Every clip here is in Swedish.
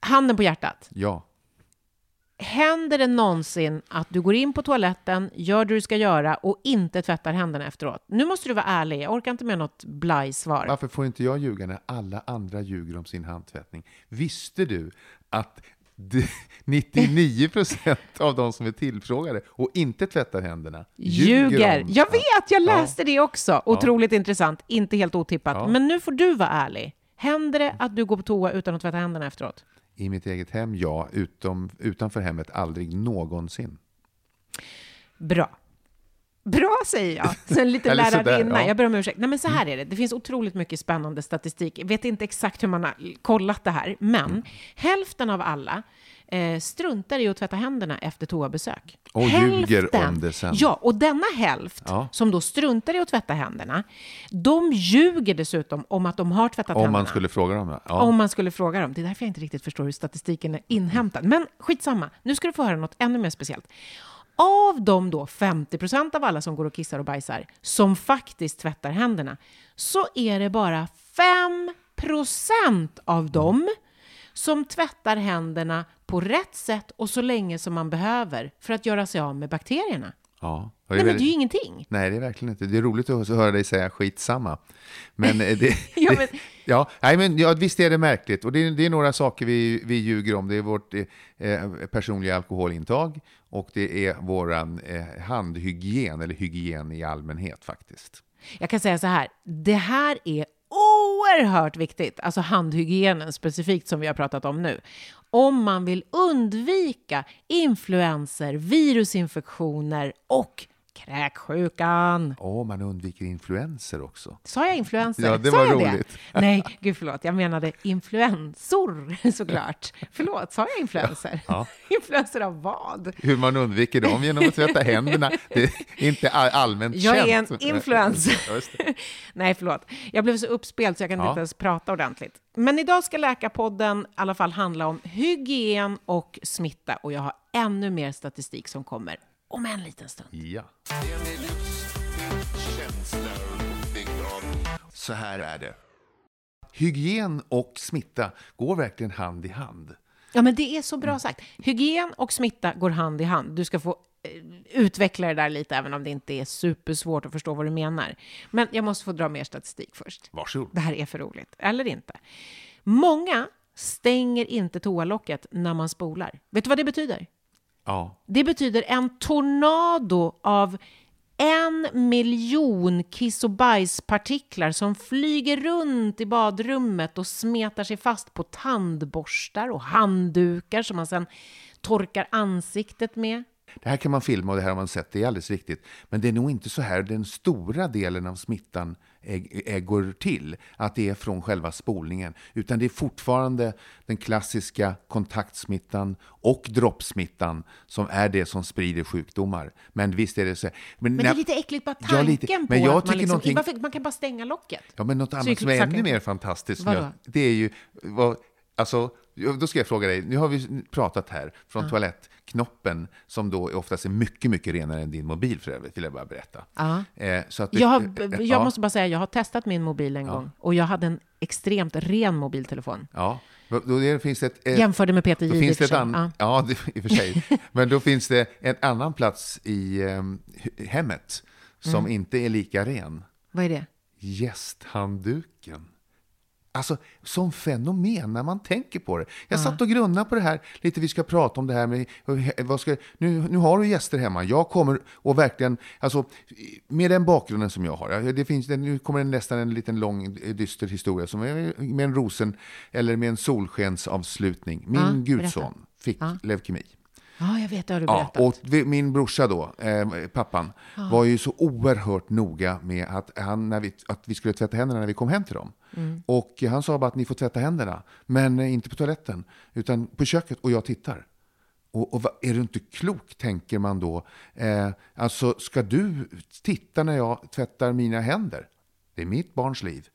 Handen på hjärtat. Ja. Händer det någonsin att du går in på toaletten, gör det du ska göra och inte tvättar händerna efteråt? Nu måste du vara ärlig. Jag orkar inte med något blajsvar. Varför får inte jag ljuga när alla andra ljuger om sin handtvättning? Visste du att 99 procent av de som är tillfrågade och inte tvättar händerna ljuger. Ljuger. Om. Jag vet, jag läste Ja. det också. Otroligt intressant, inte helt otippat. Ja. Men nu får du vara ärlig. Händer det att du går på toa utan att tvätta händerna efteråt? I mitt eget hem, ja. Utom, utanför hemmet, aldrig någonsin. Bra. Bra säger jag, sen lite Eller sådär, lärarinna. ja. Jag ber om ursäkt. Nej men så här är det, det finns otroligt mycket spännande statistik. Jag vet inte exakt hur man har kollat det här, men Mm. hälften av alla eh, struntar i att tvätta händerna efter toabesök. Och ljuger om det sen. Ja, och denna hälft Ja. som då struntar i att tvätta händerna, de ljuger dessutom om att de har tvättat Om händerna. man skulle fråga dem. Ja. Om man skulle fråga dem. Det är därför jag inte riktigt förstår hur statistiken är inhämtad. Men skitsamma, nu ska du få höra något ännu mer speciellt. Av de då 50 procent av alla som går och kissar och bajsar som faktiskt tvättar händerna så är det bara 5 procent av dem som tvättar händerna på rätt sätt och så länge som man behöver för att göra sig av med bakterierna. Ja. Nej, men väldigt- det är ju ingenting. Nej, det är verkligen inte. Det är roligt att höra dig säga skitsamma. Men eh, det... Ja, det- men- ja, nej, men ja, visst är det märkligt. Och det, är- det är några saker vi, vi ljuger om. Det är vårt eh, personliga alkoholintag och det är vår eh, handhygien, eller hygien i allmänhet faktiskt. Jag kan säga så här, det här är oerhört viktigt, alltså handhygienen specifikt som vi har pratat om nu. Om man vill undvika influenser, virusinfektioner och kräksjukan. Åh, man undviker influenser också. Sa jag influenser? Ja, det Sa var jag roligt. Det? Nej, gud förlåt. Jag menade influensor såklart. Förlåt, sa jag influenser? Ja. influenser av vad? Hur man undviker dem genom att tvätta händerna, det är inte all- allmänt Jag är en känt. influencer. Ja, just det. Nej, förlåt. Jag blev så uppspelt så jag kan Ja. inte ens prata ordentligt. Men idag ska Läkarpodden i alla fall handla om hygien och smitta och jag har ännu mer statistik som kommer om en liten stund. Ja. Så här är det. Hygien och smitta går verkligen hand i hand. Ja, men det är så bra sagt. Hygien och smitta går hand i hand. Du ska få eh, utveckla det där lite, även om det inte är supersvårt att förstå vad du menar. Men jag måste få dra mer statistik först. Varsågod. Det här är för roligt. Eller inte. Många stänger inte toalocket när man spolar. Vet du vad det betyder? Ja. Det betyder en tornado av en miljon kiss och bajspartiklar som flyger runt i badrummet och smetar sig fast på tandborstar och handdukar som man sedan torkar ansiktet med. Det här kan man filma och det här har man sett, det är alldeles riktigt. Men det är nog inte så här den stora delen av smittan går till, att det är från själva spolningen. Utan det är fortfarande den klassiska kontaktsmittan och droppsmittan som är det som sprider sjukdomar. Men visst är det så. Men det när- är lite äckligt bara Ja, tanken lite. på Men jag att man liksom, någonting- man kan bara stänga locket. Ja, men något annat som är ännu mer fantastiskt, jag, det är ju... Vad, alltså, ja, då ska jag fråga dig, nu har vi pratat här från toalettknoppen, som då oftast är mycket, mycket renare än din mobil för övrigt, vill jag bara berätta. Ja. Eh, så att det- Jag, har, eh, jag ja, måste bara säga, jag har testat min mobil en gång och jag hade en extremt ren mobiltelefon. Ja, då, det, finns det ett... eh, Jämförde med Peter Jihde finns det ett an, ja. det, i och för sig. Men då finns det en annan plats i eh, hemmet som Mm. inte är lika ren. Vad är det? Gästhandduken. Alltså, som fenomen när man tänker på det. Jag satt och grunnade på det här, lite vi ska prata om det här med, vad ska, nu, nu har du gäster hemma, jag kommer och verkligen, alltså med den bakgrunden som jag har, det finns, nu kommer det nästan en liten lång dyster historia som med en rosen, eller med en solskensavslutning. Min Ja, gudson fick leukemi. Ja, jag vet, det har du Ja, berättat. och vi- min brorsa då, eh, pappan, var ju så oerhört noga med att, han, när vi, att vi skulle tvätta händerna när vi kom hem till dem. Mm. Och han sa bara att ni får tvätta händerna, men eh, inte på toaletten, utan på köket och jag tittar. Och, och är du inte klok, tänker man då. Eh, alltså, ska du titta när jag tvättar mina händer? Det är mitt barns liv.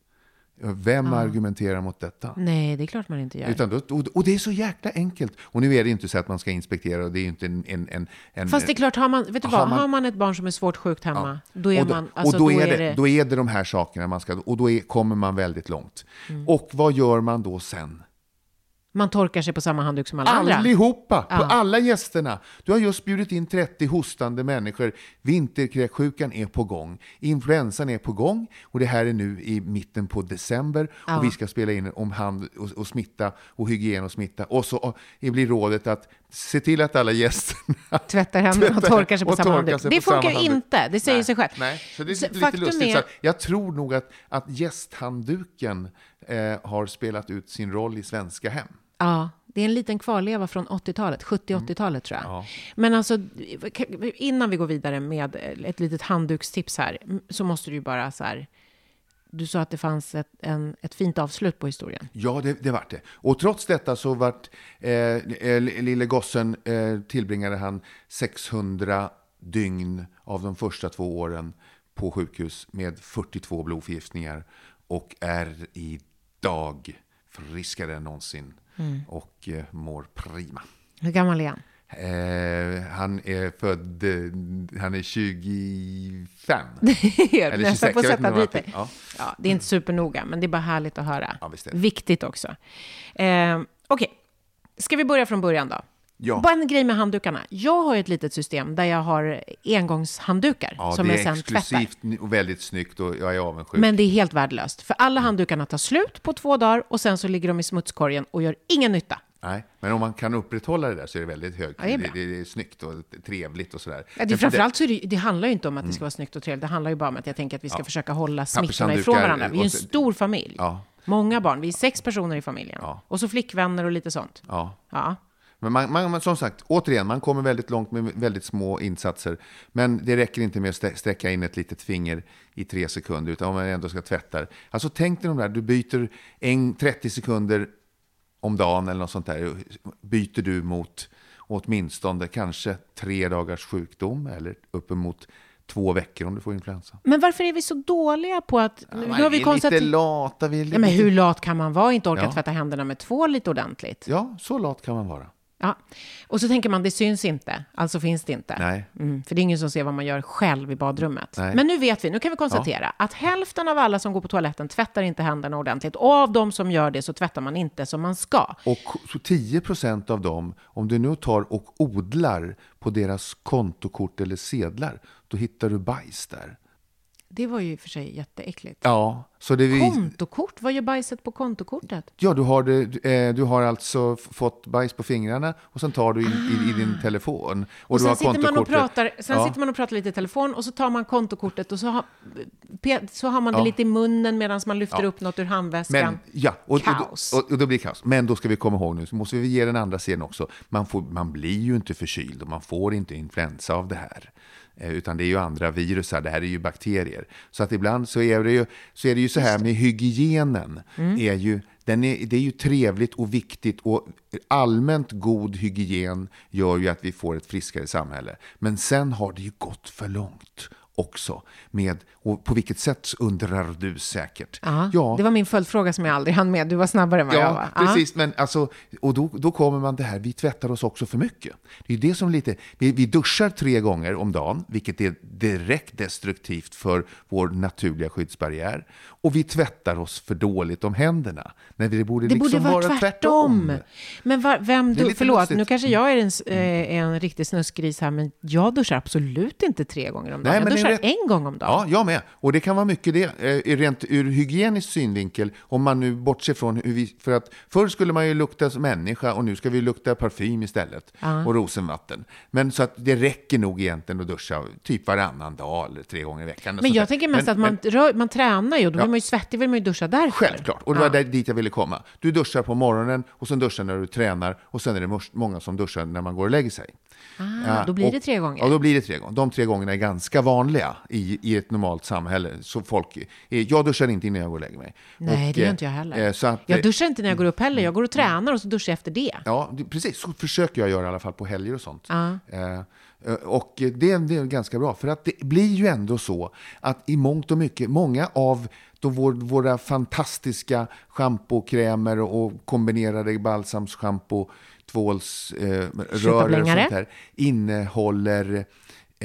Vem argumenterar mot detta? Nej, det är klart man inte gör. Utan då, och, och det är så jäkla enkelt. Och nu är det inte så att man ska inspektera och det är inte en... en, en, Fast det är klart, har man, vet du Har vad, man- har man ett barn som är svårt sjukt hemma, då är och då, man... Alltså, och då, är det, då är det de här sakerna man ska... Och då är, kommer man väldigt långt. Mm. Och vad gör man då sen? Man torkar sig på samma handduk som alla andra. Allihopa! På Ja. alla gästerna. Du har just bjudit in 30 hostande människor. Vinterkräksjukan är på gång. Influensan är på gång. Och det här är nu i mitten på december. Ja. Och vi ska spela in om hand och, och smitta och hygien och smitta. Och så och, det blir rådet att se till att alla gästerna Tvättar händerna och torkar sig på samma handduk. Det funkar inte, det säger Nej, sig själv. Nej, så det är Så lite faktum lustigt. är- jag tror nog att, att gästhandduken eh, har spelat ut sin roll i svenska hem. Ja, det är en liten kvarleva från 80-talet, 70-80-talet tror jag. Mm. Ja. Men alltså, innan vi går vidare med ett litet handdukstips här, så måste du ju bara så här, du sa att det fanns ett, en, ett fint avslut på historien. Ja, det, det vart det. Och trots detta så vart eh, eh, lille gossen eh, tillbringade han 600 dygn av de första två åren på sjukhus med 42 blodförgiftningar och är idag friskare än någonsin och eh, mår prima. Hur gammal är han? Eh, han är född, eh, han är 25. Jag Eller nästan 26, på jag vet inte vad dig. ja. Ja, det är inte supernoga, men det är bara härligt att höra. Ja, är det. Viktigt också. Eh, Okej, ska vi börja från början då? Ja. Bara en grej med handdukarna. Jag har ett litet system där jag har engångshanddukar Ja, som det jag är sen tvättar. exklusivt och väldigt snyggt och jag är avundsjuk. Men det är helt värdelöst, för alla handdukarna tar slut på två dagar och sen så ligger de i smutskorgen och gör ingen nytta. Nej, men om man kan upprätthålla det där så är det väldigt högt. Ja, det är det, bra. det, det är snyggt och trevligt och sådär. Ja, det, framförallt så är det, det handlar ju inte om att det ska vara snyggt och trevligt, det handlar ju bara om att jag tänker att vi ska försöka hålla smittorna ifrån varandra. Vi är en och så- stor familj. Ja. Många barn, vi är sex personer i familjen. Ja. Och så flickvänner och lite sånt. Ja. Ja. Men man, man, som sagt, återigen, man kommer väldigt långt med väldigt små insatser. Men det räcker inte med att sträcka in ett litet finger i tre sekunder, utan om man ändå ska tvätta. Alltså tänk dig de där, du byter en, 30 sekunder om dagen eller något sånt där, byter du mot åtminstone kanske tre dagars sjukdom eller uppemot två veckor om du får influensa. Men varför är vi så dåliga på att... nu Man har vi är lite konstaterat... lata. Vi lite... Ja, men hur lat kan man vara? Inte orka Ja. tvätta händerna med tvål lite ordentligt. Ja, så lat kan man vara. Ja. Och så tänker man, det syns inte, alltså finns det inte. Nej. Mm, för det är ingen som ser vad man gör själv i badrummet. Nej. Men nu vet vi, nu kan vi konstatera att hälften av alla som går på toaletten tvättar inte händerna ordentligt. Och av de som gör det så tvättar man inte som man ska. Och så 10 procent av dem, om du nu tar och odlar på deras kontokort eller sedlar, då hittar du bajs där. Det var ju för sig jätteäckligt. Ja, så det vi, Kontokort? Vad gör bajset på kontokortet? ja, du, har det, eh, du har alltså fått bajs på fingrarna och sen tar du in i, i din telefon. Och, Och sen, sitter man, och pratar, sen Ja. sitter man och pratar lite i telefon och så tar man kontokortet och så har, så har man det Ja. lite i munnen medan man lyfter Ja. upp något ur handväskan. Men, ja, och, Kaos. Och, och, och då blir det kaos. Men då ska vi komma ihåg nu, så måste vi ge den andra sidan också. Man, får, man blir ju inte förkyld och man får inte influensa av det här. Eh, Utan det är ju andra virusar, det här är ju bakterier. Så att ibland så är det ju så, är det ju så här med hygienen. Är ju, den är, det är ju trevligt och viktigt och allmänt god hygien gör ju att vi får ett friskare samhälle. Men sen har det ju gått för långt också. Med, och på vilket sätt undrar du säkert? Ja, Det var min följdfråga som jag aldrig hann med. Du var snabbare än vad jag Ja, var. precis. Men alltså, och då, då kommer man det här, vi tvättar oss också för mycket. Det är det som lite, vi, vi duschar tre gånger om dagen, vilket är direkt destruktivt för vår naturliga skyddsbarriär. Och vi tvättar oss för dåligt om händerna. När det borde Det liksom borde vara vara tvärtom. Men var, vem du, förlåt, lustigt. nu kanske jag är en, s- eh, en riktig snuskgris här, men jag duschar absolut inte tre gånger om dagen. Nej, jag duschar rätt- en gång om dagen. Ja, jag med. Och det kan vara mycket det, eh, rent ur hygienisk synvinkel, om man nu bortser från hur vi... För att förr skulle man ju lukta som människa och nu ska vi lukta parfym istället. Och rosenvatten. Men så att det räcker nog egentligen att duscha typ varannan dag eller tre gånger i veckan. Men jag tänker mest Men- att man, men- rör, man tränar ju och då Ja. blir man ju svettig, vill man ju duscha därför. Självklart, och det var Ja. där, dit jag ville komma. Du duschar på morgonen och sen duschar när du tränar och sen är det många som duschar när man går och lägger sig. Ah, Ja, då blir det och- tre gånger. Ja, då blir det tre gånger. De tre gångerna är ganska vanliga i, i ett normalt samhälle. Så folk, eh, jag duschar inte innan jag går och lägger mig. Nej, Och, det gör eh, inte jag heller. eh, att, jag eh, duschar inte när jag går upp heller. Jag går och tränar och så duschar jag efter det. Ja, precis. Så försöker jag göra i alla fall på helger och sånt. Eh, och det, det är ganska bra, för att det blir ju ändå så att i mångt och mycket, många av vår, våra fantastiska schampokrämer och kombinerade balsamsschampo, tvålsrör eh, rör och sånt här innehåller eh,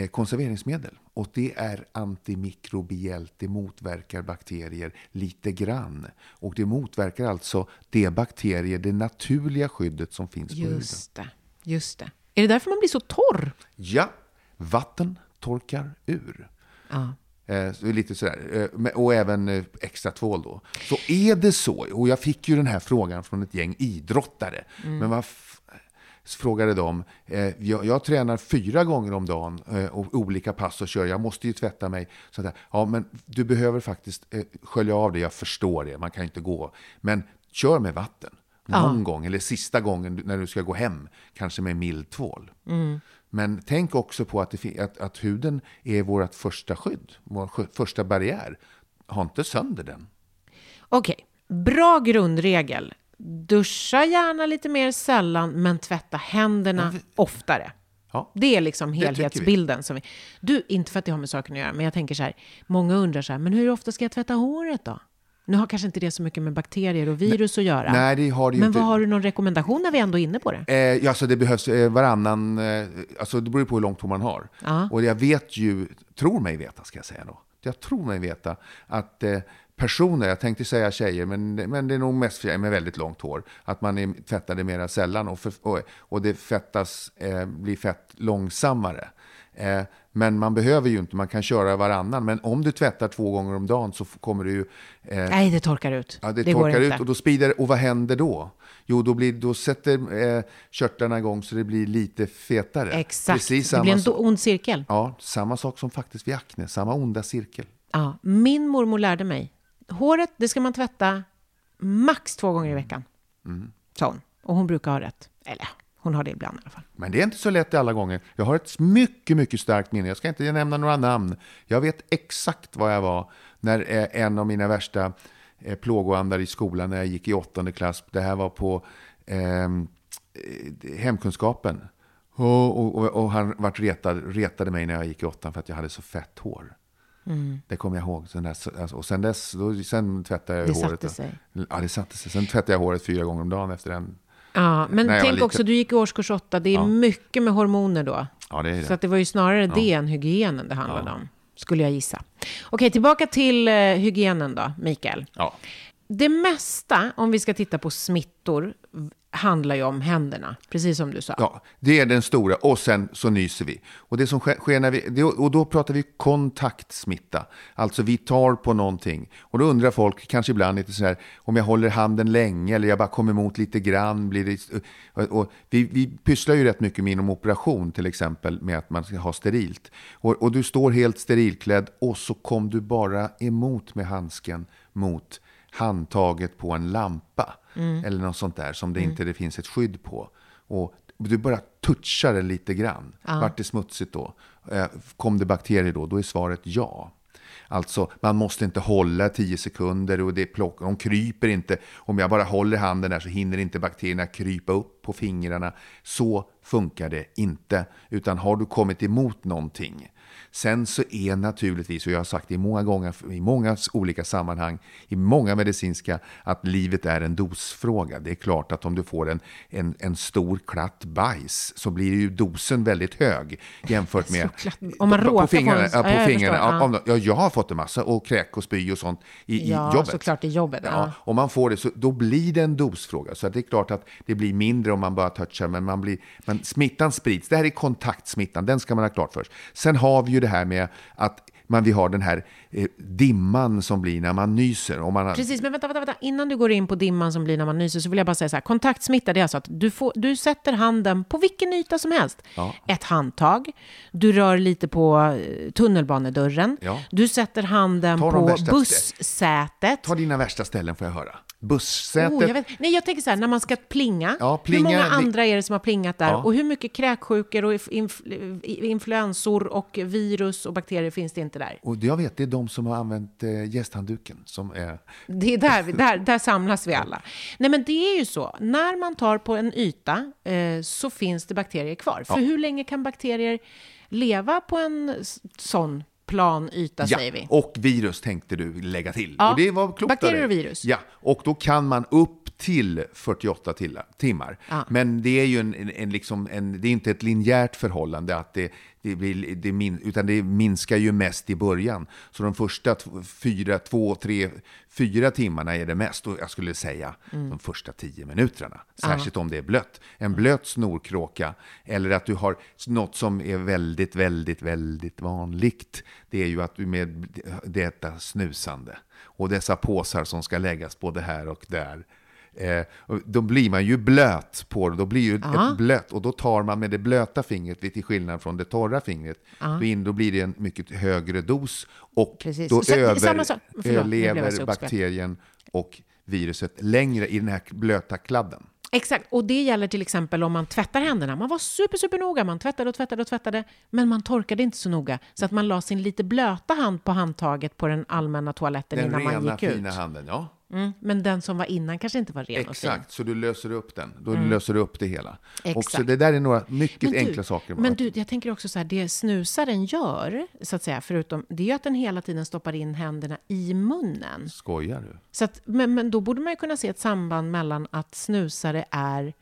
konserveringsmedel. Och det är antimikrobiellt, det motverkar bakterier lite grann. Och det motverkar alltså de bakterier, det naturliga skyddet som finns på huden. Just det. Just det. Är det därför man blir så torr? Ja, vatten torkar ur. Ja. Eh, så lite sådär. Eh, och även eh, extra tvål då. Så är det så, och jag fick ju den här frågan från ett gäng idrottare. Men vad frågade de, eh, jag, jag tränar fyra gånger om dagen eh, och olika pass och kör, jag måste ju tvätta mig. Så där, ja, men du behöver faktiskt eh, skölja av det, jag förstår det, man kan inte gå. Men kör med vatten. Någon gång, eller sista gången när du ska gå hem, kanske med mild tvål. Men tänk också på att, det, att, att huden är vårt första skydd, vår första barriär. Ha inte sönder den. Okej, bra grundregel. Duscha gärna lite mer sällan, men tvätta händerna oftare. Ja. Det är liksom tycker vi. helhetsbilden. Som vi... Du, inte för att det har med saken att göra, men jag tänker så här. Många undrar så här, men hur ofta ska jag tvätta håret då? Nu har kanske inte det så mycket med bakterier och virus att göra. Nej, det har det ju men inte. vad har du någon rekommendation när vi ändå är inne på det? Eh, ja, så det behövs eh, varannan, eh, alltså det beror på hur långt hår man har. Ja. Och jag vet ju, tror mig veta ska jag säga då. Jag tror mig veta att eh, personer, jag tänkte säga tjejer, men, men det är nog mest tjejer med väldigt långt hår, att man är tvättade mera sällan och, för, och, och det fettas, eh, blir fett långsammare. Eh, men man behöver ju inte, man kan köra varannan. Men om du tvättar två gånger om dagen så kommer du ju eh, Nej, det torkar ut. Ja, det, går torkar ut och då sprider Och vad händer då? Jo, då, blir, då sätter eh, körtlarna igång så det blir lite fetare. Exakt. Precis det blir en ond cirkel. Ja, samma sak som faktiskt vid akne. Samma onda cirkel. Ja, min mormor lärde mig. Håret, det ska man tvätta max två gånger i veckan. Mm. Sa hon. Och hon brukar ha rätt. Eller, hon har det ibland i alla fall. Men det är inte så lätt alla gånger. Jag har ett mycket, mycket starkt minne. Jag ska inte nämna några namn. Jag vet exakt var jag var när eh, en av mina värsta eh, plågoandar i skolan när jag gick i åttonde klass. Det här var på ehm, eh, hemkunskapen. Och, och, och, och han vart retad, retade mig när jag gick i åttan för att jag hade så fett hår. Mm. Det kommer jag ihåg. Sen dess, alltså, och sen dess, då, sen tvättade jag Det håret. satte sig. Ja, det satte sig. Sen tvättade jag håret fyra gånger om dagen efter den. Ja, men tänk också, du gick i årskurs åtta. Det är Ja. mycket med hormoner då. Ja, det är det. Så att det var ju snarare det än hygienen det handlade om. Skulle jag gissa. Okej, tillbaka till eh, hygienen då, Mikael. Ja. Det mesta, om vi ska titta på smittor, handlar ju om händerna. Precis som du sa. Ja, det är den stora. Och sen så nyser vi. Och, det som sker, när vi, och då pratar vi kontaktsmitta. Alltså vi tar på någonting. Och då undrar folk kanske ibland lite så här, om jag håller handen länge eller jag bara kommer emot lite grann. Blir det, och, och vi, vi pysslar ju rätt mycket med inom operation till exempel med att man ska ha sterilt. Och, och du står helt sterilklädd och så kom du bara emot med handsken mot handtaget på en lampa. Eller något sånt där som det inte det finns ett skydd på. Och du bara touchar det lite grann. Vart det smutsigt då? Eh, Kom det bakterier då? Då är svaret ja. Alltså, man måste inte hålla 10 sekunder och det plock, de kryper inte. Om jag bara håller handen där så hinner inte bakterierna krypa upp på fingrarna. Så funkar det inte. Utan har du kommit emot någonting. Sen så är naturligtvis, och jag har sagt det i många gånger i många olika sammanhang, i många medicinska, att livet är en dosfråga. Det är klart att om du får en, en, en stor klatt bajs så blir ju dosen väldigt hög jämfört med... Om man på, råkar på fingrarna. en- Ja, på ja, jag fingrarna. förstår. Ja, jag har fått en massa och kräk och spy och sånt i, Ja, i jobbet. såklart i jobbet, ja. Ja, om man får det så då blir det en dosfråga. Så det är klart att det blir mindre om man bara touchar, men man blir, men smittan sprids. Det här är kontaktsmittan, den ska man ha klart för sig. Sen har vi ju det här med att man, vi har den här eh, dimman som blir när man nyser. Och man har, Precis, men vänta, vänta, vänta. Innan du går in på dimman som blir när man nyser så vill jag bara säga så här. Kontaktsmitta, det är alltså att du, får, du sätter handen på vilken yta som helst. Ja. Ett handtag, du rör lite på eh, tunnelbanedörren, Ja. du sätter handen på värsta- bussätet. Ta dina värsta ställen får jag höra. Bussätet. Oh, jag vet. Nej, jag tänker så här, när man ska plinga, Ja, hur plinga, många vi- andra är det som har plingat där? Ja. Och hur mycket kräksjukor och inf- influensor och virus och bakterier finns det inte där? Och jag vet, det är de som har använt eh, gästhandduken som är... Det är där, vi- där, där samlas vi alla. Nej, men det är ju så. När man tar på en yta eh, så finns det bakterier kvar. För hur länge kan bakterier leva på en sån plan yta, säger vi? och virus tänkte du lägga till. Ja, Och det var klokt bakterier och virus. Ja, och då kan man upp till 48 till, timmar. Ja. Men det är ju en, en, en, liksom en, det är inte ett linjärt förhållande, att det, det blir, det min, utan det minskar ju mest i början. Så de första fyra, två, tre, fyra timmarna är det mest. Och jag skulle säga Mm. de första tio minuterna. Särskilt om det är blött. En blöt snorkråka eller att du har något som är väldigt, väldigt, väldigt vanligt. Det är ju att du med detta snusande och dessa påsar som ska läggas både här och där. Eh, och då blir man ju blöt på det, då blir ju ett blött och då tar man med det blöta fingret, till skillnad från det torra fingret, då, in, då blir det en mycket högre dos och Precis. då Så- över, samma sak- förlåt, så överlever bakterien och viruset längre i den här blöta kladden. Exakt, och det gäller till exempel om man tvättar händerna. Man var super, super noga, man tvättade och tvättade och tvättade, men man torkade inte så noga, så att man la sin lite blöta hand på handtaget på den allmänna toaletten Den innan man rena gick ut. fina handen, ja. Mm, men den som var innan kanske inte var ren och fin. Mm. Exakt, så du löser upp den. Då löser du upp det hela. Och så Exakt. det där är några mycket du, enkla saker. Men du, jag tänker också så här, det snusaren gör, så att säga, förutom, det är ju att den hela tiden stoppar in händerna i munnen. Skojar du? Så att, men, men då borde man ju kunna se ett samband mellan att snusare är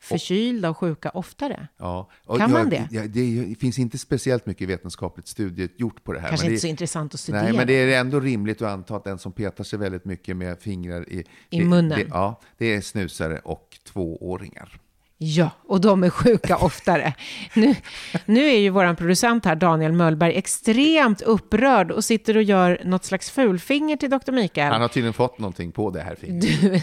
förkylda och sjuka oftare. Ja. Kan jag, man det? Ja, det, finns inte speciellt mycket vetenskapligt studie gjort på det här. Kanske men inte det, så intressant att studera. Nej, men det är ändå rimligt att anta att den som petar sig väldigt mycket med fingrar i, I det, munnen. Det, ja, det är snusare och tvååringar. Ja, och de är sjuka oftare. Nu, nu är ju vår producent här, Daniel Möllberg, extremt upprörd och sitter och gör något slags fulfinger till Dr. Mikael. Han har tydligen fått någonting på det här fingret. Du,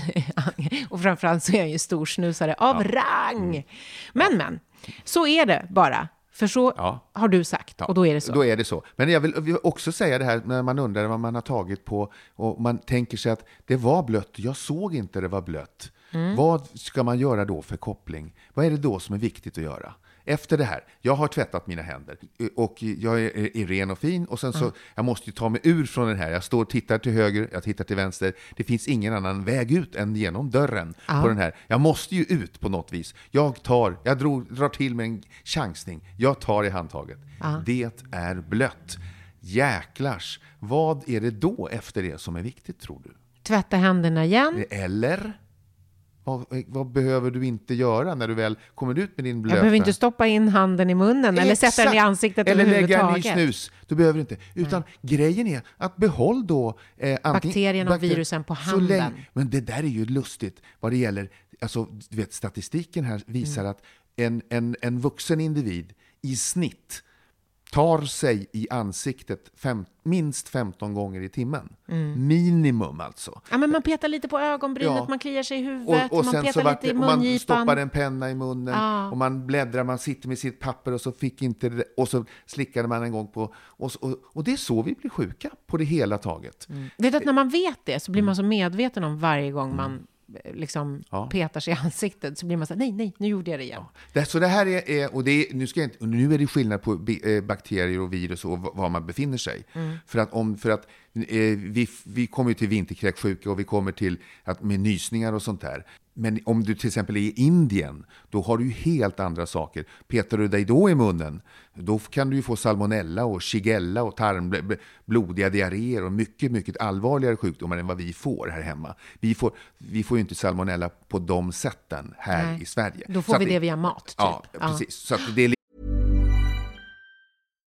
och framförallt så är han ju storsnusare av rang. Men, men, så är det bara. För så Ja. har du sagt, och då är det så. Då är det så. Men jag vill jag vill också säga det här när man undrar vad man har tagit på och man tänker sig att det var blött. Jag såg inte det var blött. Mm. Vad ska man göra då för koppling? Vad är det då som är viktigt att göra? Efter det här, jag har tvättat mina händer och jag är, är ren och fin och sen så, jag måste ju ta mig ur från den här. Jag står och tittar till höger, jag tittar till vänster. Det finns ingen annan väg ut än genom dörren på den här. Jag måste ju ut på något vis. Jag tar, jag drog, drar till med en chansning. Jag tar i handtaget. Det är blött. Jäklars. Vad är det då efter det som är viktigt tror du? Tvätta händerna igen. Eller? Vad, vad behöver du inte göra när du väl kommer ut med din blöta... Jag behöver inte stoppa in handen i munnen eller sätta den i Exakt. ansiktet Eller lägga en ny snus. Du behöver inte. Utan grejen är att behåll då... Eh, Bakterierna och virusen på så handen. Men det där är ju lustigt vad det gäller... Alltså, du vet, statistiken här visar Mm. att en, en, en vuxen individ i snitt tar sig i ansiktet fem, minst 15 gånger i timmen. Mm. Minimum alltså. Ja, men man petar lite på ögonbrynet, Ja. man kliar sig i huvudet, Och, och man petar lite i och man mungipan. stoppar en penna i munnen Ja. och man bläddrar, man sitter med sitt papper och så fick inte det, och så slickade man en gång på och, och, och det är så vi blir sjuka på det hela taget. Vet du att när man vet det så blir man så medveten om varje gång man eh, liksom Mm. Ja. petar sig i ansiktet så blir man så här, nej, nej, nu gjorde jag det igen. Det, så det här är, och det är, nu, ska jag inte, nu är det skillnad på eh, bakterier och virus och var man befinner sig. För att, om, för att vi, vi kommer ju till vinterkräksjuka och vi kommer till att med nysningar och sånt där. Men om du till exempel är i Indien, då har du ju helt andra saker. Petar du dig då i munnen, då kan du ju få salmonella och shigella och tarm, bl- blodiga diarréer och mycket, mycket allvarligare sjukdomar än vad vi får här hemma. Vi får, vi får ju inte salmonella på de sätten här Nej. i Sverige. Då Så får att vi det via mat, typ. Ja, precis. Så det är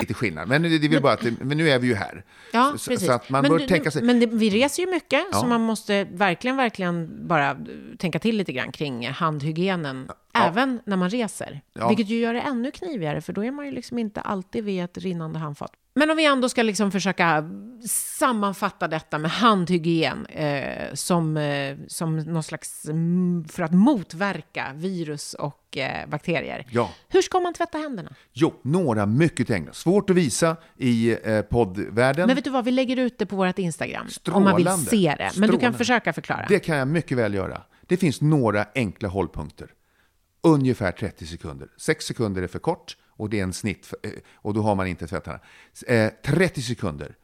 Lite skillnad. Men det, det väl bara att, det- men nu är vi ju här. Ja, så, precis. så att man men bör du- tänka sig... men det, vi reser ju mycket, Ja. så man måste verkligen, verkligen bara tänka till lite grann kring handhygienen, även när man reser. Ja. Vilket ju gör det ännu knivigare, för då är man ju liksom inte alltid vid ett rinnande handfat. Men om vi ändå ska liksom försöka sammanfatta detta med handhygien eh, som, eh, som någon slags, mm, för att motverka virus och eh, bakterier. Ja. Hur ska man tvätta händerna? Jo, några mycket enkla. Svårt att visa i eh, poddvärlden. Men vet du vad, vi lägger ut det på vårt Instagram om man vill Strålande. se det. Men du kan Strålande. försöka förklara. Det kan jag mycket väl göra. Det finns några enkla hållpunkter. Ungefär 30 sekunder. 6 sekunder är för kort och det är en snitt eh, och då har man inte tvättarna. Eh, 30 sekunder.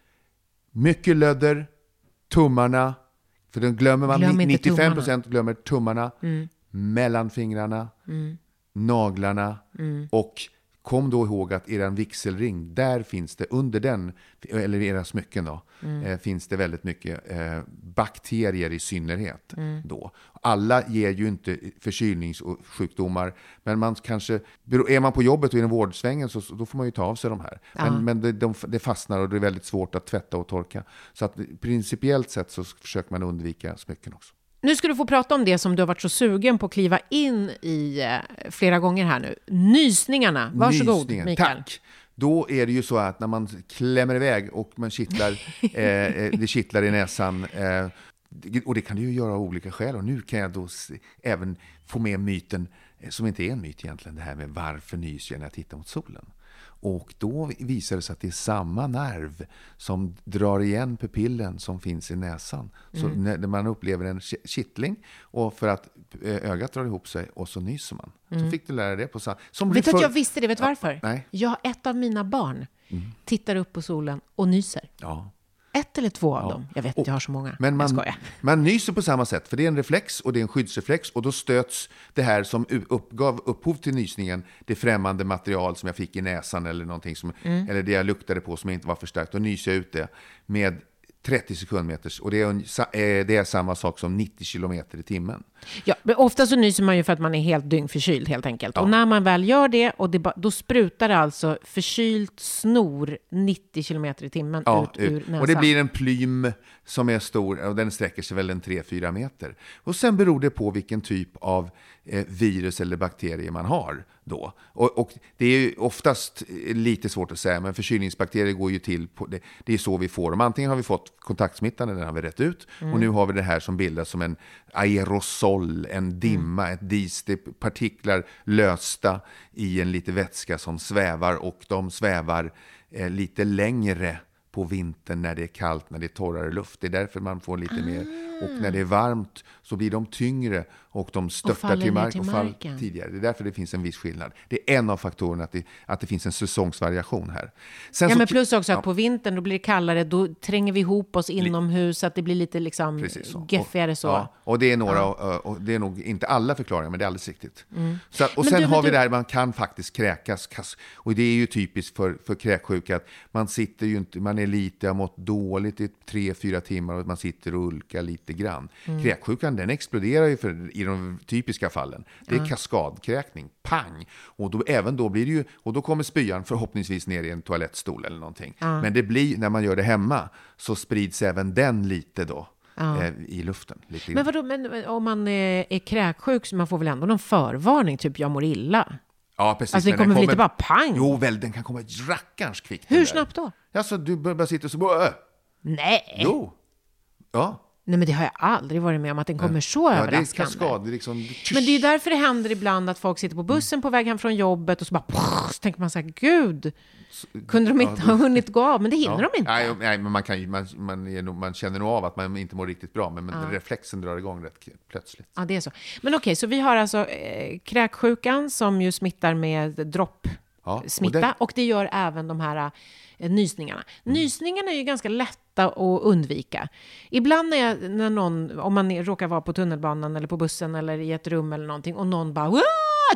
Mycket lödder, tummarna, för den glömmer man. Glöm inte 95 tummarna. procent glömmer tummarna, mellanfingrarna, naglarna och Kom då ihåg att er vigselring, där finns det under den, eller era smycken då, eh, finns det väldigt mycket eh, bakterier i synnerhet. Då. Alla ger ju inte förkylningssjukdomar, men man kanske, är man på jobbet och i den vårdsvängen så så då får man ju ta av sig de här. Men, men det, de, det fastnar och det är väldigt svårt att tvätta och torka. Så att principiellt sett så försöker man undvika smycken också. Nu ska du få prata om det som du har varit så sugen på att kliva in i eh, flera gånger här nu. Nysningarna. Varsågod, Nysningen. Mikael. Tack! Då är det ju så att när man klämmer iväg och man kittlar, eh, eh, det kittlar i näsan, eh, och det kan det ju göra av olika skäl. Och nu kan jag då även få med myten, eh, som inte är en myt egentligen, det här med varför nyser jag när jag tittar mot solen? Och då visar det sig att det är samma nerv som drar igen pupillen som finns i näsan. Så Mm. när man upplever en ki- kittling och för att eh, ögat drar ihop sig och så nyser man. Så fick du lära dig det på samma... Som Mm. Vet du att jag visste det? Vet du varför? nej. Mm. Jag, ett av mina barn tittar upp på solen och nyser. Ja. Ett eller två av dem. Jag vet inte, jag har så många. Men jag man, skojar. man nyser på samma sätt, för det är en reflex och det är en skyddsreflex och då stöts det här som uppgav upphov till nysningen, det främmande material som jag fick i näsan eller någonting som, Mm. eller det jag luktade på som inte var förstärkt, då nyser jag ut det med 30 sekundmeters och det är, eh, det är samma sak som 90 kilometer i timmen. Ja, men ofta så nyser man ju för att man är helt dyngförkyld helt enkelt. Och när man väl gör det, och det då sprutar det alltså förkylt snor 90 kilometer i timmen ut ur näsan. och det blir en plym som är stor och den sträcker sig väl en 3-4 meter. Och sen beror det på vilken typ av virus eller bakterier man har då. Och, och det är ju oftast eh, lite svårt att säga, men förkylningsbakterier går ju till på det. Det är så vi får dem. Antingen har vi fått kontaktsmittan, den har vi rätt ut. Och nu har vi det här som bildas som en aerosol, en dimma, ett dis. Det är partiklar lösta i en lite vätska som svävar och de svävar eh, lite längre på vintern när det är kallt, när det är torrare luft. Det är därför man får lite mer. Och när det är varmt så blir de tyngre och de faller till mark till marken. tidigare. Det är därför det finns en viss skillnad. Det är en av faktorerna att det, att det finns en säsongsvariation här. Sen Ja, så- men plus också att ja, på vintern då blir det kallare, då tränger vi ihop oss inomhus så att det blir lite liksom Precis så. geffigare så. Och, ja, och det är några, och, och det är nog inte alla förklaringar, men det är alldeles riktigt. Så att, och Men sen du, har vi du- det här, man kan faktiskt kräkas. Kas- Och det är ju typiskt för, för kräksjuka att man sitter ju inte, man är lite, har mått dåligt i tre, fyra timmar och man sitter och ulkar lite grann. Kräksjukan den exploderar ju för, i de typiska fallen. Det är kaskadkräkning, pang! Och då, även då blir det ju, och då kommer spyan förhoppningsvis ner i en toalettstol eller någonting. Men det blir, när man gör det hemma, så sprids även den lite då. Eh, I luften. Lite Men vadå, men om man är, är kräksjuk så man får väl ändå någon förvarning, typ jag mår illa? Ja, precis. Alltså, det den kommer väl inte bara pang? Jo, väl, den kan komma rackarns kvickt. Hur snabbt då? Alltså, du bara sitter och så bara... Äh. Nej. Jo. Ja. Nej, men det har jag aldrig varit med om, att den kommer så ja, det är överraskande. kaskad. Det är liksom... Men det är ju därför det händer ibland att folk sitter på bussen på väg hem från jobbet och så bara så tänker man så här, gud, kunde de inte ha hunnit gå av? Men det hinner de inte. Nej, nej, men man, kan, ju- man, man, man känner nog av att man inte mår riktigt bra, men, men reflexen drar igång rätt plötsligt. Ja, det är så. Men okej, så vi har alltså eh, kräksjukan som ju smittar med dropp Ja, och smitta det- och det gör även de här eh, nysningarna. Nysningarna är ju ganska lätta att undvika. Ibland när, jag, när någon, om man råkar vara på tunnelbanan eller på bussen eller i ett rum eller någonting och någon bara "Wah!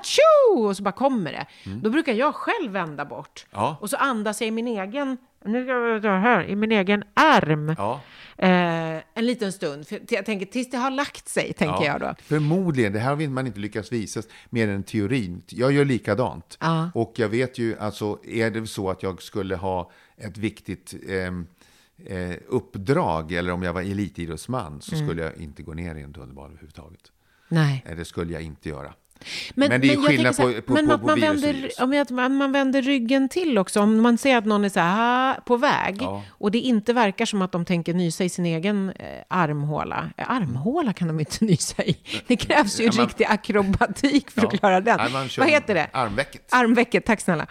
Tjo! och så bara kommer det. Då brukar jag själv vända bort. Ja. Och så andas jag i min egen, nu ska jag dra här, i min egen arm. Ja. Eh, en liten stund. För jag tänker, tills det har lagt sig, tänker jag då. Förmodligen, det här har man inte lyckats visa mer än teorin. Jag gör likadant. Ja. Och jag vet ju, alltså, är det så att jag skulle ha ett viktigt ehm, eh, uppdrag, eller om jag var elitidrottsman, så Mm. skulle jag inte gå ner i en tunnelbana överhuvudtaget. Nej. Eh, Det skulle jag inte göra. Men, Men det är jag skillnad så här, på- på- men på- att på man vänder, om att man, man vänder ryggen till också. Om man ser att någon är så här på väg Ja. och det inte verkar som att de tänker nysa i sin egen eh, armhåla. Eh, armhåla kan de inte nysa i. Det krävs ju Ja, man- riktig akrobatik för att Ja. klara den. Vad heter det? armvecket. Armvecket, tack snälla.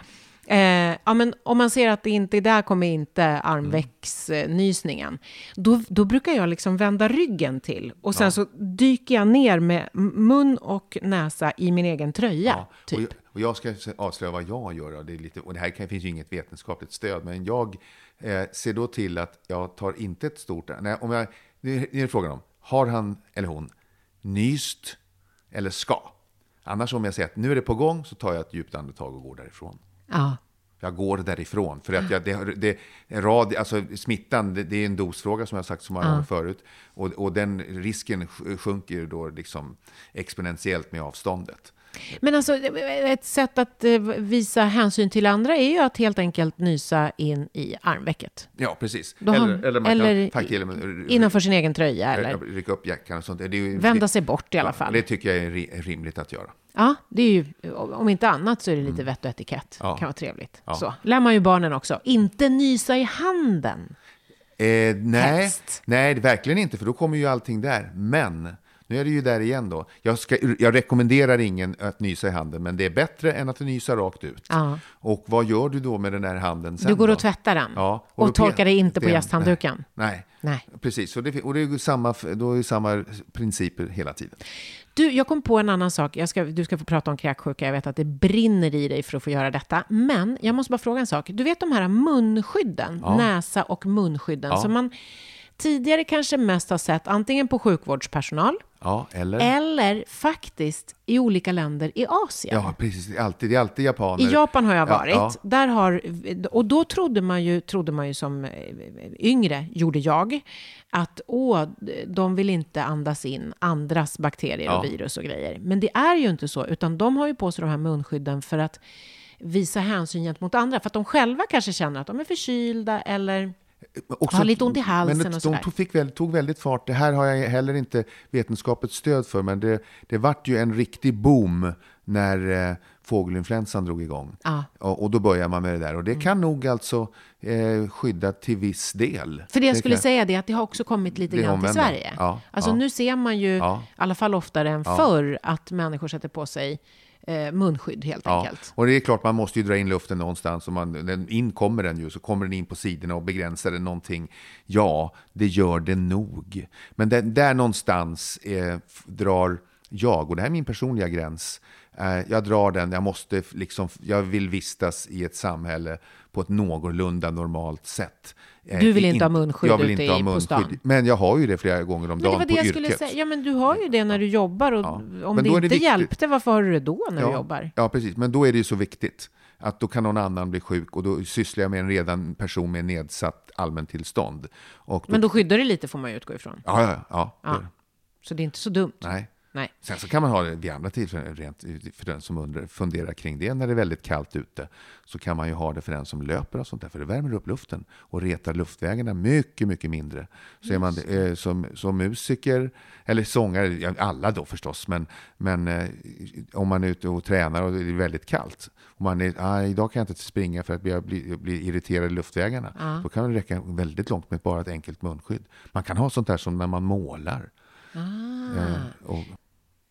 Eh, ja, men om man ser att det inte, där kommer inte armvecksnysningen, då, då brukar jag liksom vända ryggen till och sen så dyker jag ner med mun och näsa i min egen tröja. Ja, typ. och, jag, och jag ska avslöja vad jag gör. Och det, är lite, och det här finns ju inget vetenskapligt stöd, men jag eh, ser då till att jag tar inte ett stort... Nej, om jag, det är frågan om, har han eller hon nyst eller ska? Annars om jag säger att nu är det på gång så tar jag ett djupt andetag och går därifrån. Ja. Jag går därifrån. För att jag, det, det, rad, alltså smittan, det, det är en dosfråga som jag har sagt så många gånger förut. Och, och den risken sj- sjunker då liksom exponentiellt med avståndet. Men alltså, ett sätt att eh, visa hänsyn till andra är ju att helt enkelt nysa in i armvecket. Ja, precis. Har- eller, eller man eller kan eller, Innanför sin egen tröja, eller rycka upp jackan och sånt. Ju, vända sig bort i alla ja, fall. Det tycker jag är ri- rimligt att göra. Ja, det är ju, om inte annat så är det lite vett och etikett. Mm. Ja. kan vara trevligt. Ja. Så, lär man ju barnen också. Inte nysa i handen. Eh, nej, nej, verkligen inte, för då kommer ju allting där. Men, nu är det ju där igen då. Jag, ska, jag rekommenderar ingen att nysa i handen, men det är bättre än att nysa rakt ut. Ja. Och vad gör du då med den här handen sen Du går då? och tvättar den. Ja, och då torkar det inte på gästhandduken. Nej, Nej. precis. Och det, och det är samma, då är det samma principer hela tiden. Du, jag kom på en annan sak. Ska, du ska få prata om kräksjuka. Jag vet att det brinner i dig för att få göra detta. Men jag måste bara fråga en sak. Du vet de här munskydden, Ja. näsa och munskydden, Ja. som man tidigare kanske mest har sett antingen på sjukvårdspersonal Ja, eller? eller faktiskt i olika länder i Asien. Ja, precis. Det är alltid, det är alltid japaner. I Japan har jag Ja, varit. ja. Där har, och då trodde man, ju, trodde man ju som eh, yngre, gjorde jag, att åh, de vill inte andas in andras bakterier Ja. och virus och grejer. Men det är ju inte så, utan de har ju på sig de här munskydden för att visa hänsyn gentemot andra. För att de själva kanske känner att de är förkylda eller Också- har lite ont i halsen men och de sådär. tog, fick tog väldigt fart. Det här har jag heller inte vetenskapligt stöd för, men det, det vart ju en riktig boom när eh, fågelinfluensan drog igång. Ja. Och, och då börjar man med det där. Och det kan nog alltså eh, skydda till viss del. För det jag skulle kan- säga det är att det har också kommit lite Det grann till omvända. Sverige. Ja, alltså ja. nu ser man ju, Ja. i alla fall oftare än Ja. förr, att människor sätter på sig eh, munskydd helt Ja, enkelt. och det är klart man måste ju dra in luften någonstans. Och man, den, in kommer den ju, så kommer den in på sidorna och begränsar den någonting. Ja, det gör det nog. Men det, där någonstans eh, drar jag, och det här är min personliga gräns, jag drar den, jag måste liksom, jag vill vistas i ett samhälle på ett någorlunda normalt sätt. Eh, Du vill inte in- ha munskydd Jag vill ute inte ha i- på munskydd, stan? men jag har ju det flera gånger om Men det dagen var det på jag yrket. skulle säga. Ja, men du har ju det när du jobbar och Ja. om Men det inte det hjälpte, varför har du det då när du ja, jobbar? Ja, precis. Men då är det ju så viktigt att då kan någon annan bli sjuk och då sysslar jag med en redan person med nedsatt allmäntillstånd. Och då, Men då skyddar det lite får man ju utgå ifrån. Ja, ja, ja. Ja. Så det är inte så dumt. Nej. Nej. Sen så kan man ha det vid andra tillfällen, rent för den som undrar, funderar kring det när det är väldigt kallt ute. Så kan man ju ha det för den som löper och sånt där, för det värmer upp luften och retar luftvägarna mycket, mycket mindre. Så är man eh, som, som musiker, eller sångare, alla då förstås, men, men eh, om man är ute och tränar och det är väldigt kallt. Och man är, ah, idag kan jag inte springa för att jag blir, blir irriterad i luftvägarna. Då kan det räcka väldigt långt med bara ett enkelt munskydd. Man kan ha sånt där som när man målar. Eh, och,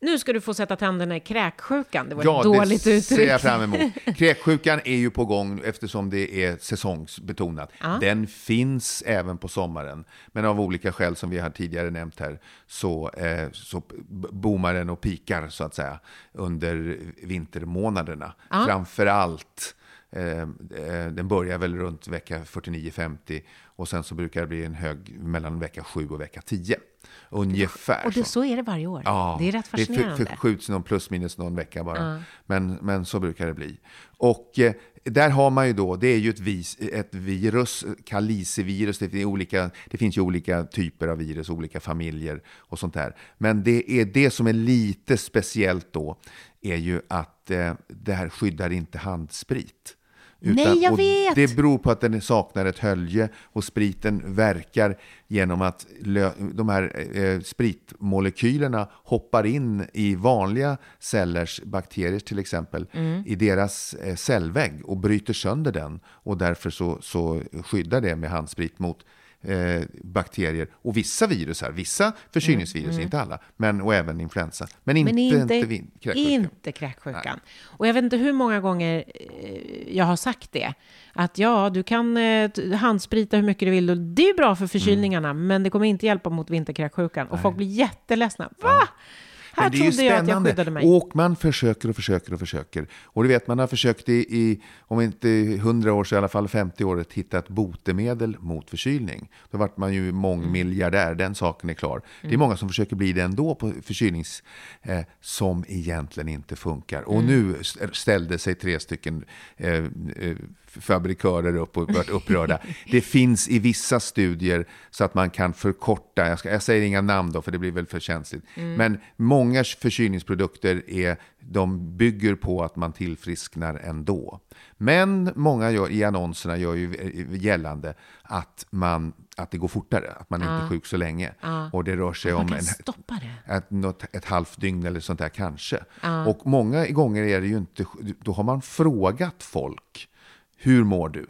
Nu ska du få sätta tänderna i kräksjukan. Det var Ja, ett dåligt det uttryck. ser jag fram emot. Kräksjukan är ju på gång eftersom det är säsongsbetonat. Den finns även på sommaren. Men av olika skäl som vi har tidigare nämnt här så, eh, så boomar den och pikar så att säga under vintermånaderna. Framför allt Eh, eh, den börjar väl runt vecka 49-50 och sen så brukar det bli en hög mellan vecka 7 och vecka 10. Ungefär Och det, så är det varje år. Ja, det är rätt fascinerande. förskjuts någon plus minus någon vecka bara. Men, men så brukar det bli. Och eh, där har man ju då, det är ju ett, vis, ett virus, kalicivirus, det, olika, det finns ju olika typer av virus, olika familjer och sånt där. Men det är det som är lite speciellt då, är ju att eh, det här skyddar inte handsprit. Nej, jag vet! Det beror på att den saknar ett hölje och spriten verkar genom att de här eh, spritmolekylerna hoppar in i vanliga cellers, bakterier till exempel, Mm. i deras eh, cellvägg och bryter sönder den. Och därför så, så skyddar det med handsprit mot eh, bakterier och vissa virusar, vissa förkylningsvirus, inte alla, men, och även influensa. Men inte, Mm, Men inte, inte, kräksjukan. inte kräksjukan. Och jag vet inte hur många gånger eh, jag har sagt det. Att ja, du kan eh, handsprita hur mycket du vill. Och det är bra för förkylningarna, Mm. men det kommer inte hjälpa mot vinterkräksjukan. Och folk blir jätteledsna. Va? Här Men det är ju trodde jag jag spännande. skyddade mig. Och man försöker och försöker och försöker. Och du vet, man har försökt i, i om inte 100 år så i alla fall 50 år att hitta ett botemedel mot förkylning. Då vart man ju mångmiljardär, den saken är klar. Det är många som försöker bli det ändå på förkylnings... Eh, som egentligen inte funkar. Och nu s- ställde sig tre stycken eh, eh, fabrikörer upp och varit upprörda. Det finns i vissa studier så att man kan förkorta, jag, ska, jag säger inga namn då för det blir väl för känsligt, men många förkylningsprodukter är, de bygger på att man tillfrisknar ändå. Men många gör, i annonserna gör ju gällande att, man, att det går fortare, att man inte är sjuk så länge. Och det rör sig om en, ett, något, ett halvt dygn eller sånt där kanske. Och många gånger är det ju inte, då har man frågat folk, hur mår du?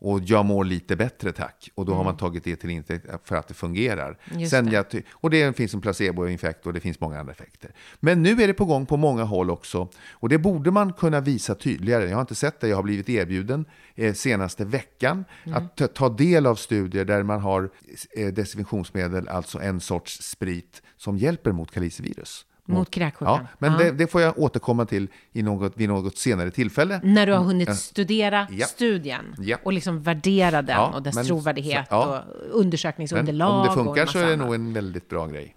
Och jag mår lite bättre tack. Och då har man tagit det till intäkt för att det fungerar. Just Sen det. Jag, och det finns en placeboeffekt och det finns många andra effekter. Men nu är det på gång på många håll också. Och det borde man kunna visa tydligare. Jag har inte sett det. Jag har blivit erbjuden eh, senaste veckan att ta, del av studier där man har eh, desinfektionsmedel, alltså en sorts sprit som hjälper mot kalicivirus. Mot kräksjukan. Ja, men Ja. Det, det får jag återkomma till i något, vid något senare tillfälle. När du har hunnit studera Ja. studien Ja. och liksom värdera den och dess men- trovärdighet så- och Men undersökningsunderlag. om det funkar så är det nog en väldigt bra grej.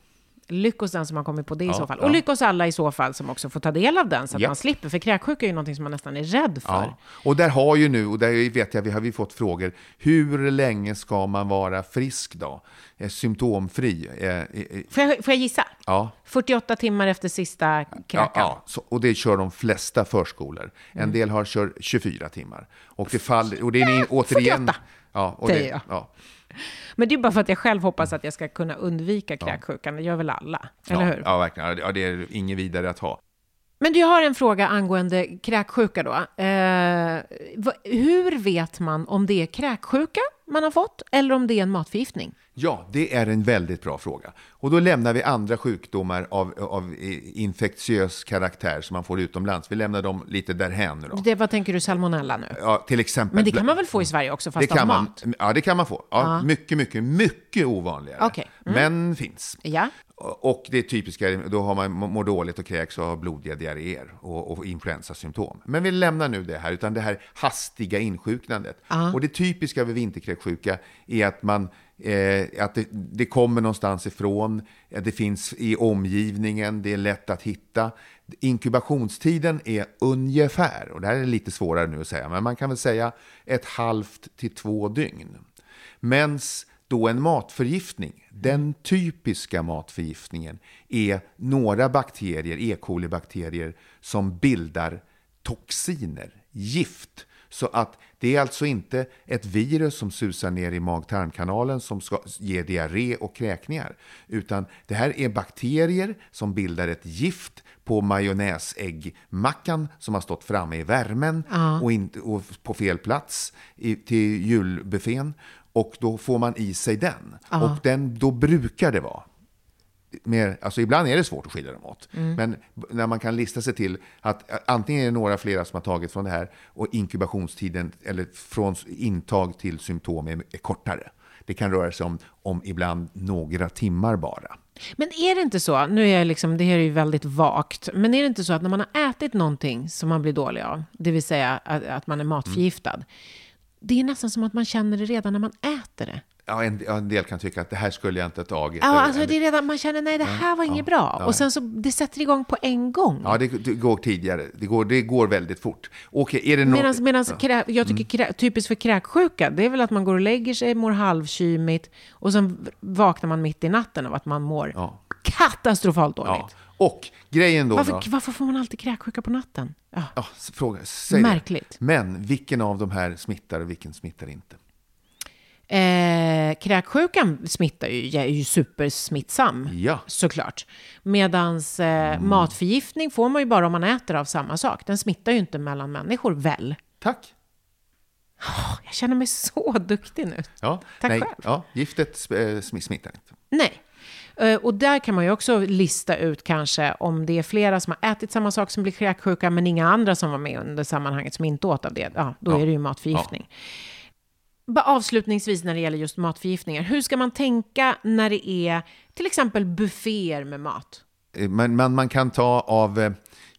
Lyckos den som har kommit på det i Ja, så fall. ja. Och lyckos alla i så fall som också får ta del av den så att Ja. man slipper. För kräksjuka är ju någonting som man nästan är rädd för. Ja. Och där har ju nu, och där vet jag, vi har vi fått frågor, hur länge ska man vara frisk då? Eh, Symptomfri? Eh, eh, Får, jag, får jag gissa? Ja. 48 timmar efter sista Ja, kräkan. ja så, och det kör de flesta förskolor. Mm. En del har kör 24 timmar. Och det faller, och det är återigen... 48, Ja, och det, ja. Men det är bara för att jag själv hoppas att jag ska kunna undvika kräksjukan. Det gör väl alla? Eller ja, hur? Ja, verkligen. Ja, det är inget vidare att ha. Men du har en fråga angående kräksjuka då. Eh, hur vet man om det är kräksjuka man har fått eller om det är en matförgiftning? Ja, det är en väldigt bra fråga. Och då lämnar vi andra sjukdomar av, av infektiös karaktär som man får utomlands. Vi lämnar dem lite därhän nu då. Det, vad tänker du, salmonella nu? Ja, till exempel. Men det kan man väl få i Sverige också, fast det kan av man, mat? Ja, det kan man få. Ja, Mycket, mycket, mycket ovanligare. Okej. Mm. Men finns. Ja. Och det typiska, då har man mår dåligt och kräks och har blodiga diarréer och, och influensasymptom. Men vi lämnar nu det här, utan det här hastiga insjuknandet. Och det typiska vid vinterkräksjuka är att man Eh, att det, det kommer någonstans ifrån, eh, det finns i omgivningen, det är lätt att hitta. Inkubationstiden är ungefär, och det här är lite svårare nu att säga, men man kan väl säga ett halvt till två dygn. Mens då en matförgiftning, den typiska matförgiftningen, är några bakterier, E. coli-bakterier, som bildar toxiner, gift. Så att det är alltså inte ett virus som susar ner i mag-tarmkanalen som ska ge diarré och kräkningar. Utan det här är bakterier som bildar ett gift på majonnäsäggmackan som har stått framme i värmen och, inte, och på fel plats i, till julbuffén. Och då får man i sig den. Och den, då brukar det vara mer, alltså ibland är det svårt att skilja dem åt. Men b- när man kan lista sig till att ä, antingen är det några flera som har tagit från det här och inkubationstiden eller från intag till symptom är, är kortare. Det kan röra sig om, om ibland några timmar bara. Men är det inte så, nu är jag liksom, det här är ju väldigt vagt, men är det inte så att när man har ätit någonting som man blir dålig av, det vill säga att, att man är matförgiftad, det är nästan som att man känner det redan när man äter det. Ja, en, ja, en del kan tycka att det här skulle jag inte ha tagit. Ja, eller- alltså det är redan, man känner nej det här var inget bra. ja. Och sen så, det sätter igång på en gång. Ja, det, det går tidigare. Det går, det går väldigt fort. Okej, är det nå- Medan, medan krä, jag tycker krä, typiskt för kräksjuka, det är väl att man går och lägger sig, mår halvkymigt och sen vaknar man mitt i natten av att man mår Ja. katastrofalt dåligt. Ja. Och grejen då... då Varför, varför får man alltid kräksjuka på natten? Ja. ja, fråga, Märkligt. Det. Men vilken av de här smittar och vilken smittar inte? Eh, kräksjukan smittar ju, är ju supersmittsam, Ja. såklart. Medans eh, matförgiftning får man ju bara om man äter av samma sak. Den smittar ju inte mellan människor, väl? Tack. Jag känner mig så duktig nu. Ja, Tack nej, själv. Ja, giftet eh, sm- smittar inte. Nej. Eh, Och där kan man ju också lista ut kanske om det är flera som har ätit samma sak som blir kräksjuka men inga andra som var med under sammanhanget som inte åt av det. Ja, då Ja. är det ju matförgiftning. Bara avslutningsvis när det gäller just matförgiftningar. Hur ska man tänka när det är till exempel bufféer med mat? Eh, Men man, man kan ta av, eh,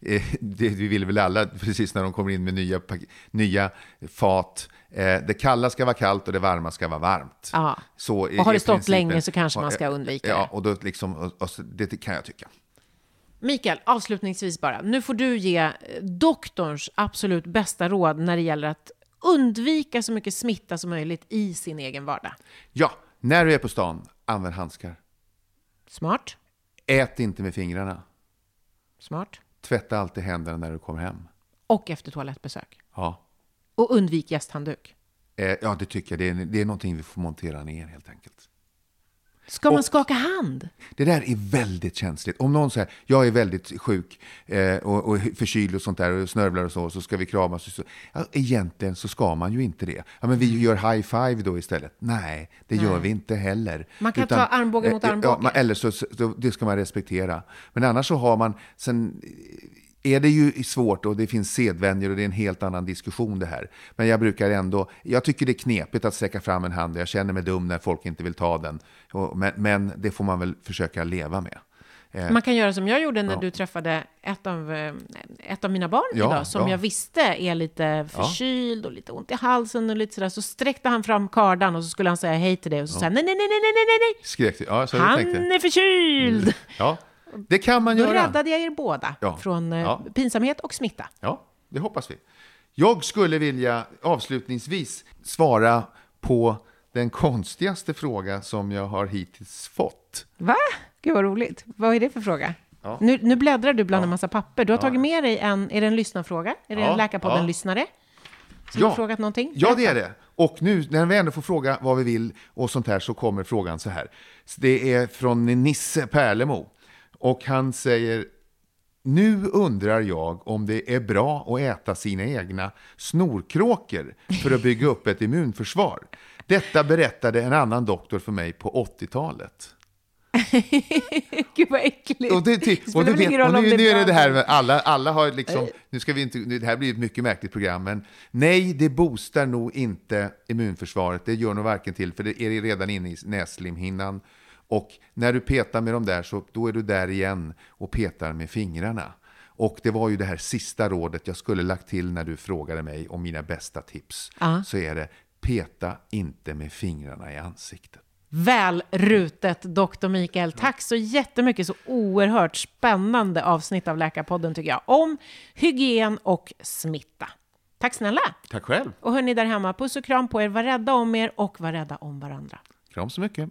eh, det vi vill väl alla, precis när de kommer in med nya, nya fat. Det kalla ska vara kallt och det varma ska vara varmt. Ja. Så Och har det stått länge så kanske man ska Ja, undvika Ja, det. och då liksom, och, och, det kan jag tycka. Mikael, avslutningsvis bara. Nu får du ge doktorns absolut bästa råd när det gäller att undvika så mycket smitta som möjligt i sin egen vardag. Ja, när du är på stan, använd handskar. Smart, Ät inte med fingrarna. smart. Tvätta alltid händerna när du kommer hem. Och efter toalettbesök. Ja, Och undvik gästhandduk. eh, ja det tycker jag. Det är, det är någonting vi får montera ner helt enkelt. Ska man Och- skaka hand? Det där är väldigt känsligt. Om någon säger jag är väldigt sjuk eh, och, och förkyld och sånt där och snörvlar och så, så ska vi kramas. Och så. Ja, egentligen så ska man ju inte det. Ja, men vi gör high five då istället. Nej, det gör vi inte heller. Man kan ta armbåge mot eh, armbåge. Ja, eller så, så, det ska man respektera. Men annars så har man, sen är det ju svårt och det finns sedvänjor och det är en helt annan diskussion det här. Men jag brukar ändå, jag tycker det är knepigt att sträcka fram en hand och jag känner mig dum när folk inte vill ta den. Men, men det får man väl försöka leva med. Eh, Man kan göra som jag gjorde när du träffade ett av, eh, ett av mina barn Ja, idag, som ja. jag visste är lite förkyld och lite ont i halsen och lite sådär. Så sträckte han fram kardan och så skulle han säga hej till dig och så sa han nej, nej, nej, nej, nej, nej, nej. Skrek du? Ja, så Han tänkte. är förkyld! Ja, det kan man Då göra. räddade jag er båda Ja. från eh, Ja. pinsamhet och smitta. Ja, det hoppas vi. Jag skulle vilja avslutningsvis svara på den konstigaste fråga som jag har hittills fått. Va? Gud vad roligt. Vad är det för fråga? Ja. Nu, nu bläddrar du bland en massa papper. Du har tagit med dig en, är det en lyssnarfråga? Är det Ja, en Läkarpodden-lyssnare? Som Ja. har frågat någonting? Ja, det är det. Och nu när vi ändå får fråga vad vi vill och sånt här så kommer frågan så här. Det är från Nisse Pärlemo. Och han säger nu undrar jag om det är bra att äta sina egna snorkråkor för att bygga upp ett immunförsvar. Detta berättade en annan doktor för mig på 80-talet. Gud vad äckligt. Och det, spelar och du vet, och nu, det är nu är det det här med alla, alla har liksom, nu ska vi inte, det här blir ett mycket märkligt program, men nej, det boostar nog inte immunförsvaret. Det gör nog varken till, för det är redan inne i nässlimhinnan. Och när du petar med dem där, så då är du där igen och petar med fingrarna. Och det var ju det här sista rådet jag skulle lagt till när du frågade mig om mina bästa tips. Ja. Så är det, peta inte med fingrarna i ansiktet. Väl rutet, doktor Mikael. Tack så jättemycket. Så oerhört spännande avsnitt av Läkarpodden tycker jag. Om hygien och smitta. Tack snälla. Tack själv. Och hörni där hemma, puss och kram på er. Var rädda om er och var rädda om varandra. Kram så mycket.